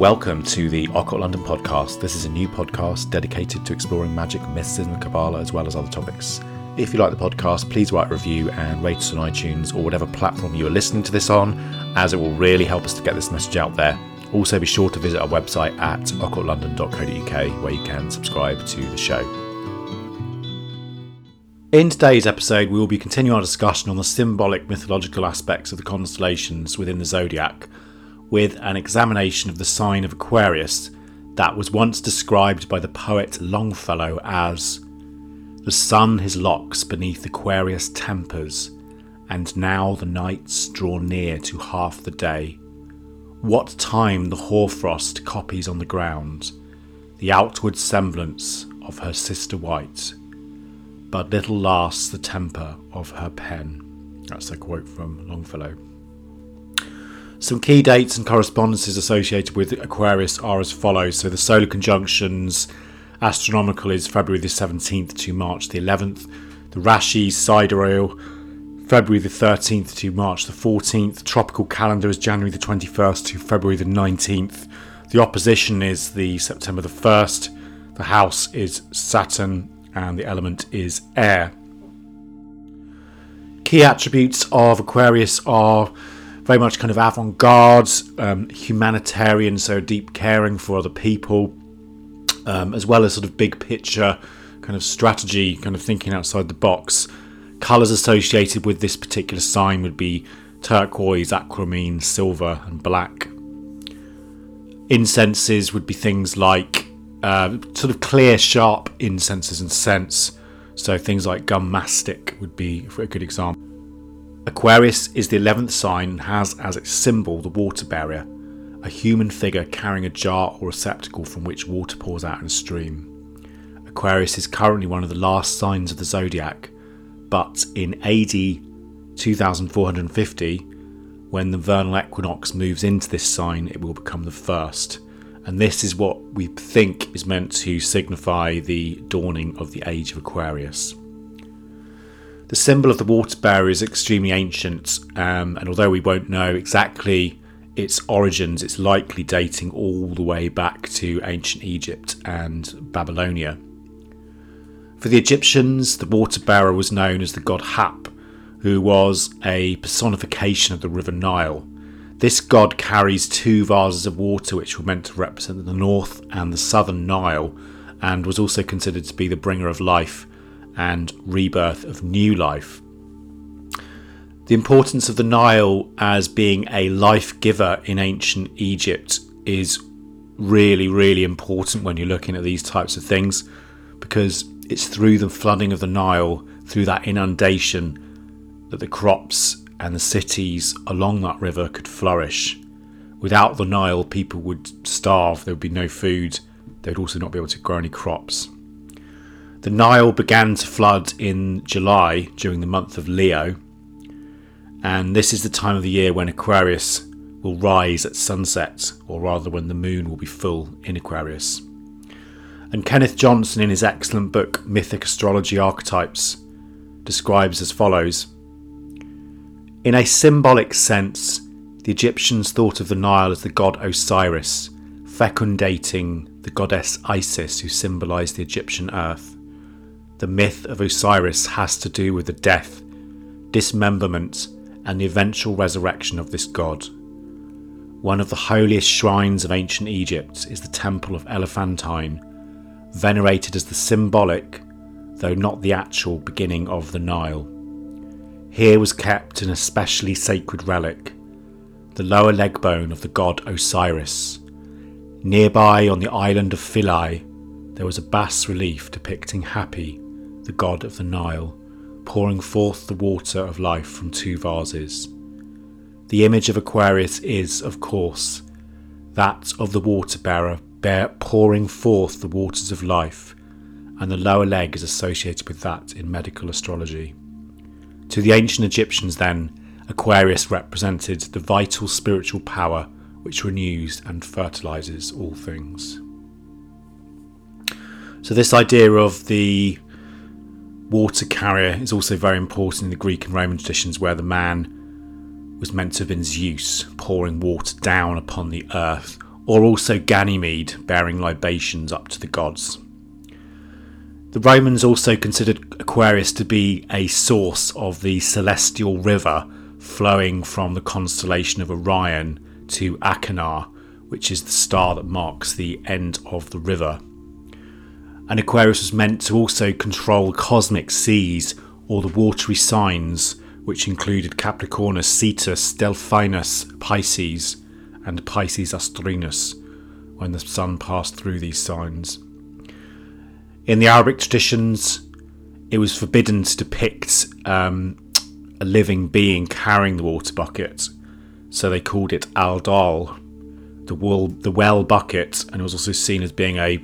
Welcome to the Occult London podcast. This is a new podcast dedicated to exploring magic, mysticism, and Kabbalah, as well as other topics. If you like the podcast, please write a review and rate us on iTunes or whatever platform you are listening to this on, as it will really help us to get this message out there. Also, be sure to visit our website at occultlondon.co.uk where you can subscribe to the show. In today's episode, we will be continuing our discussion on the symbolic mythological aspects of the constellations within the zodiac with an examination of the sign of Aquarius that was once described by the poet Longfellow as the sun his locks beneath Aquarius tempers, and now the nights draw near to half the day. What time the hoarfrost copies on the ground the outward semblance of her sister white, but little lasts the temper of her pen. That's a quote from Longfellow. Some key dates and correspondences associated with Aquarius are as follows. So the solar conjunctions astronomical is February the 17th to March the 11th. The Rashi sidereal February the 13th to March the 14th. Tropical calendar is January the 21st to February the 19th. The opposition is the September the 1st. The house is Saturn and the element is air. Key attributes of Aquarius are very much kind of avant garde, um, humanitarian, so deep caring for other people, um, as well as sort of big picture kind of strategy, kind of thinking outside the box. Colours associated with this particular sign would be turquoise, aquamarine, silver, and black. Incenses would be things like uh, sort of clear, sharp incenses and scents. So things like gum mastic would be a good example. Aquarius is the 11th sign and has as its symbol the water bearer, a human figure carrying a jar or receptacle from which water pours out in a stream. Aquarius is currently one of the last signs of the zodiac, but in AD 2450, when the vernal equinox moves into this sign, it will become the first. And this is what we think is meant to signify the dawning of the age of Aquarius. The symbol of the water bearer is extremely ancient, um, and although we won't know exactly its origins, it's likely dating all the way back to ancient Egypt and Babylonia. For the Egyptians, the water bearer was known as the god Hap, who was a personification of the river Nile. This god carries two vases of water which were meant to represent the north and the southern Nile, and was also considered to be the bringer of life and rebirth of new life. The importance of the Nile as being a life giver in ancient Egypt is really, really important when you're looking at these types of things because it's through the flooding of the Nile, through that inundation, that the crops and the cities along that river could flourish. Without the Nile, people would starve, there would be no food, they would also not be able to grow any crops. The Nile began to flood in July during the month of Leo, and this is the time of the year when Aquarius will rise at sunset, or rather, when the moon will be full in Aquarius. And Kenneth Johnson, in his excellent book Mythic Astrology Archetypes, describes as follows In a symbolic sense, the Egyptians thought of the Nile as the god Osiris, fecundating the goddess Isis, who symbolised the Egyptian earth the myth of Osiris has to do with the death, dismemberment, and the eventual resurrection of this god. One of the holiest shrines of ancient Egypt is the Temple of Elephantine, venerated as the symbolic, though not the actual, beginning of the Nile. Here was kept an especially sacred relic, the lower leg bone of the god Osiris. Nearby on the island of Philae, there was a bas relief depicting Hapi, the god of the Nile, pouring forth the water of life from two vases. The image of Aquarius is, of course, that of the water bearer bear, pouring forth the waters of life, and the lower leg is associated with that in medical astrology. To the ancient Egyptians, then, Aquarius represented the vital spiritual power which renews and fertilizes all things. So, this idea of the water carrier is also very important in the Greek and Roman traditions, where the man was meant to have been Zeus, pouring water down upon the earth, or also Ganymede, bearing libations up to the gods. The Romans also considered Aquarius to be a source of the celestial river flowing from the constellation of Orion to Achernar, which is the star that marks the end of the river. And Aquarius was meant to also control cosmic seas or the watery signs, which included Capricornus, Cetus, Delphinus, Pisces, and Pisces Austrinus, when the sun passed through these signs. In the Arabic traditions, it was forbidden to depict um, a living being carrying the water bucket, so they called it Al Dal, the well bucket, and it was also seen as being a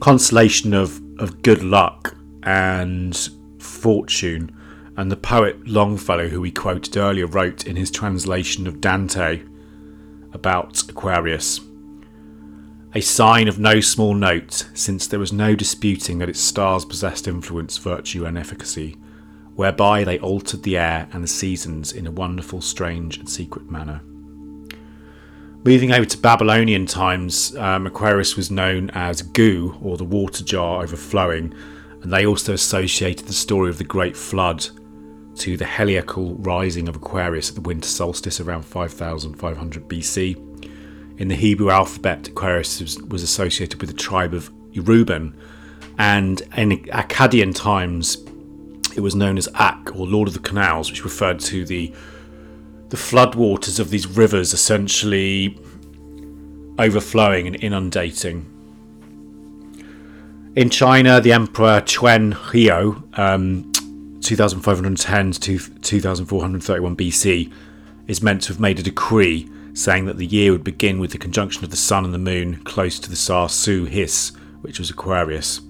constellation of, of good luck and fortune. And the poet Longfellow, who we quoted earlier, wrote in his translation of Dante about Aquarius a sign of no small note, since there was no disputing that its stars possessed influence, virtue, and efficacy, whereby they altered the air and the seasons in a wonderful, strange, and secret manner. Moving over to Babylonian times, um, Aquarius was known as Gu, or the water jar overflowing, and they also associated the story of the Great Flood to the heliacal rising of Aquarius at the winter solstice around 5500 BC in the Hebrew alphabet, Aquarius was, was associated with the tribe of Reuben, and in Akkadian times, it was known as Ak, or Lord of the Canals, which referred to the the floodwaters of these rivers essentially overflowing and inundating. In China, the Emperor Chuen Hio, um, 2510 to 2431 BC, is meant to have made a decree saying that the year would begin with the conjunction of the Sun and the Moon close to the star Su His, which was Aquarius.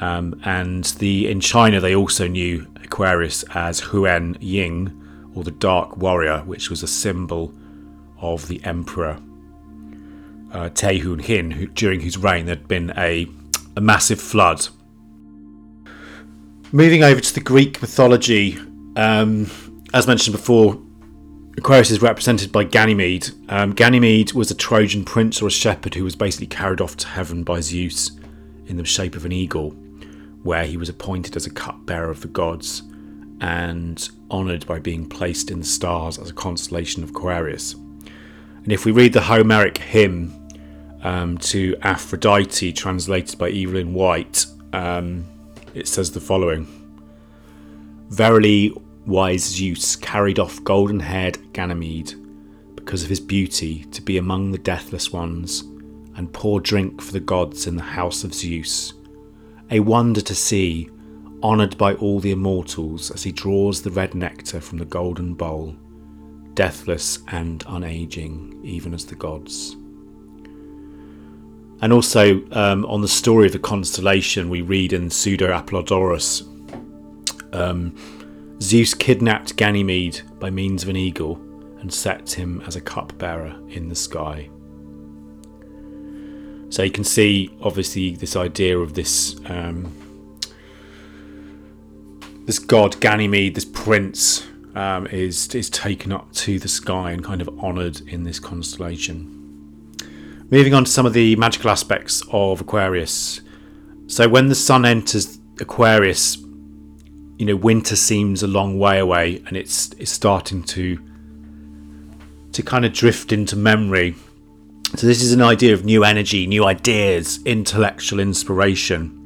Um, and the in China they also knew Aquarius as Huan Ying, or the Dark Warrior, which was a symbol of the Emperor uh, Hin, who, during whose reign there had been a, a massive flood. Moving over to the Greek mythology, um, as mentioned before, Aquarius is represented by Ganymede. Um, Ganymede was a Trojan prince or a shepherd who was basically carried off to heaven by Zeus in the shape of an eagle, where he was appointed as a cupbearer of the gods and honoured by being placed in the stars as a constellation of Aquarius. And if we read the Homeric hymn um, to Aphrodite, translated by Evelyn White, um, it says the following Verily, wise Zeus carried off golden haired Ganymede because of his beauty to be among the deathless ones and pour drink for the gods in the house of Zeus. A wonder to see, honoured by all the immortals as he draws the red nectar from the golden bowl, deathless and unaging, even as the gods. And also um, on the story of the constellation, we read in Pseudo Apollodorus. Um, Zeus kidnapped Ganymede by means of an eagle and set him as a cupbearer in the sky. So you can see, obviously, this idea of this um, this god Ganymede, this prince, um, is is taken up to the sky and kind of honoured in this constellation. Moving on to some of the magical aspects of Aquarius. So when the sun enters Aquarius, you know winter seems a long way away and it's it's starting to to kind of drift into memory so this is an idea of new energy new ideas intellectual inspiration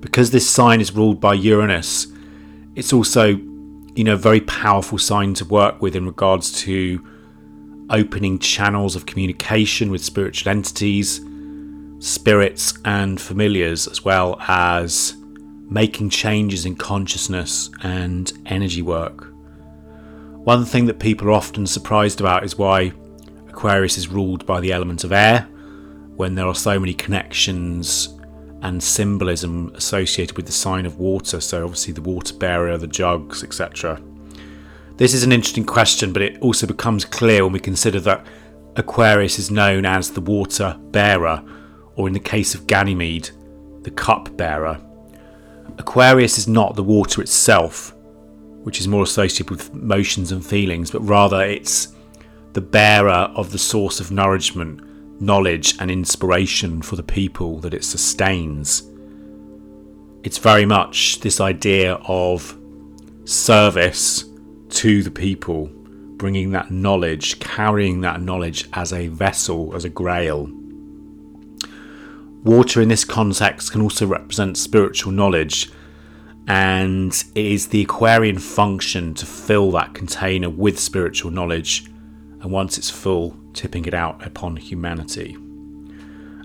because this sign is ruled by uranus it's also you know a very powerful sign to work with in regards to opening channels of communication with spiritual entities spirits and familiars as well as making changes in consciousness and energy work. One thing that people are often surprised about is why Aquarius is ruled by the element of air when there are so many connections and symbolism associated with the sign of water, so obviously the water bearer, the jugs, etc. This is an interesting question, but it also becomes clear when we consider that Aquarius is known as the water bearer, or in the case of Ganymede, the cup bearer. Aquarius is not the water itself, which is more associated with motions and feelings, but rather it's the bearer of the source of nourishment, knowledge, and inspiration for the people that it sustains. It's very much this idea of service to the people, bringing that knowledge, carrying that knowledge as a vessel, as a grail. Water in this context can also represent spiritual knowledge, and it is the Aquarian function to fill that container with spiritual knowledge, and once it's full, tipping it out upon humanity.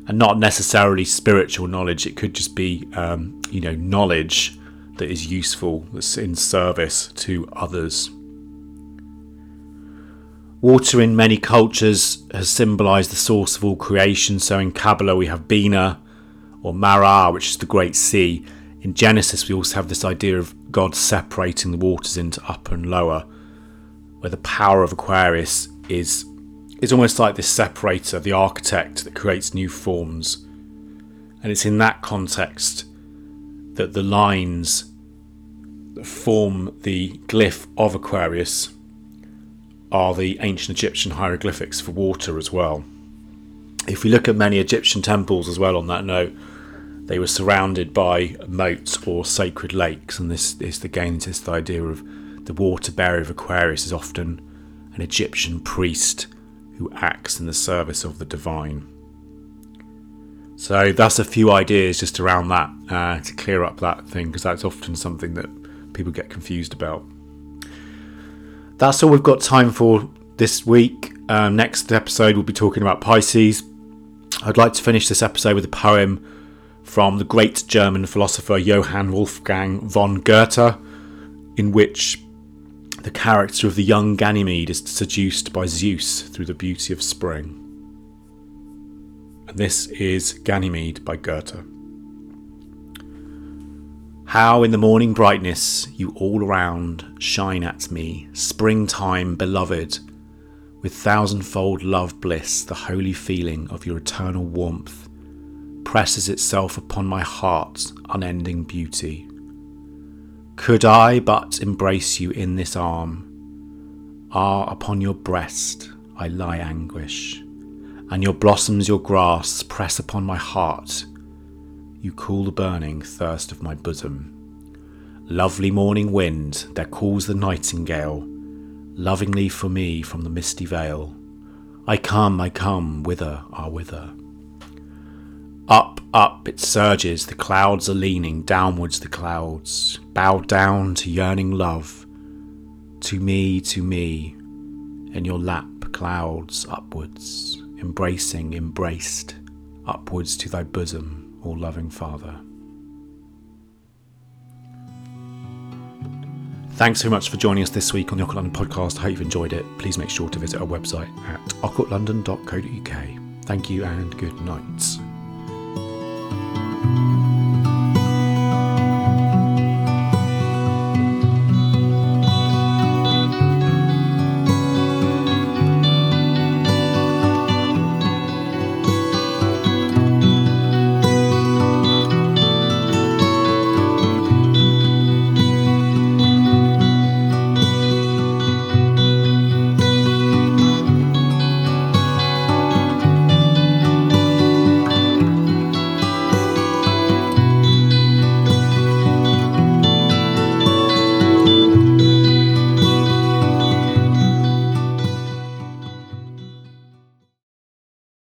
And not necessarily spiritual knowledge, it could just be, um, you know, knowledge that is useful, that's in service to others. Water in many cultures has symbolised the source of all creation. So in Kabbalah we have Binah or Marah, which is the Great Sea. In Genesis we also have this idea of God separating the waters into upper and lower, where the power of Aquarius is is almost like this separator, the architect that creates new forms. And it's in that context that the lines that form the glyph of Aquarius are the ancient Egyptian hieroglyphics for water as well. If we look at many Egyptian temples as well on that note, they were surrounded by moats or sacred lakes, and this is again this idea of the water bearer of Aquarius is often an Egyptian priest who acts in the service of the divine. So that's a few ideas just around that uh, to clear up that thing because that's often something that people get confused about that's all we've got time for this week. Um, next episode, we'll be talking about Pisces. I'd like to finish this episode with a poem from the great German philosopher Johann Wolfgang von Goethe, in which the character of the young Ganymede is seduced by Zeus through the beauty of spring. And this is Ganymede by Goethe. How in the morning brightness you all around shine at me, springtime beloved, with thousandfold love bliss, the holy feeling of your eternal warmth presses itself upon my heart's unending beauty. Could I but embrace you in this arm, ah, upon your breast I lie anguish, and your blossoms, your grass press upon my heart you cool the burning thirst of my bosom. Lovely morning wind that calls the nightingale, lovingly for me from the misty vale. I come, I come, whither, ah, whither? Up, up it surges, the clouds are leaning, downwards the clouds, bowed down to yearning love. To me, to me, in your lap, clouds upwards, embracing, embraced, upwards to thy bosom all loving Father. Thanks so much for joining us this week on the Occult London podcast. I hope you've enjoyed it. Please make sure to visit our website at occultlondon.co.uk. Thank you and good night.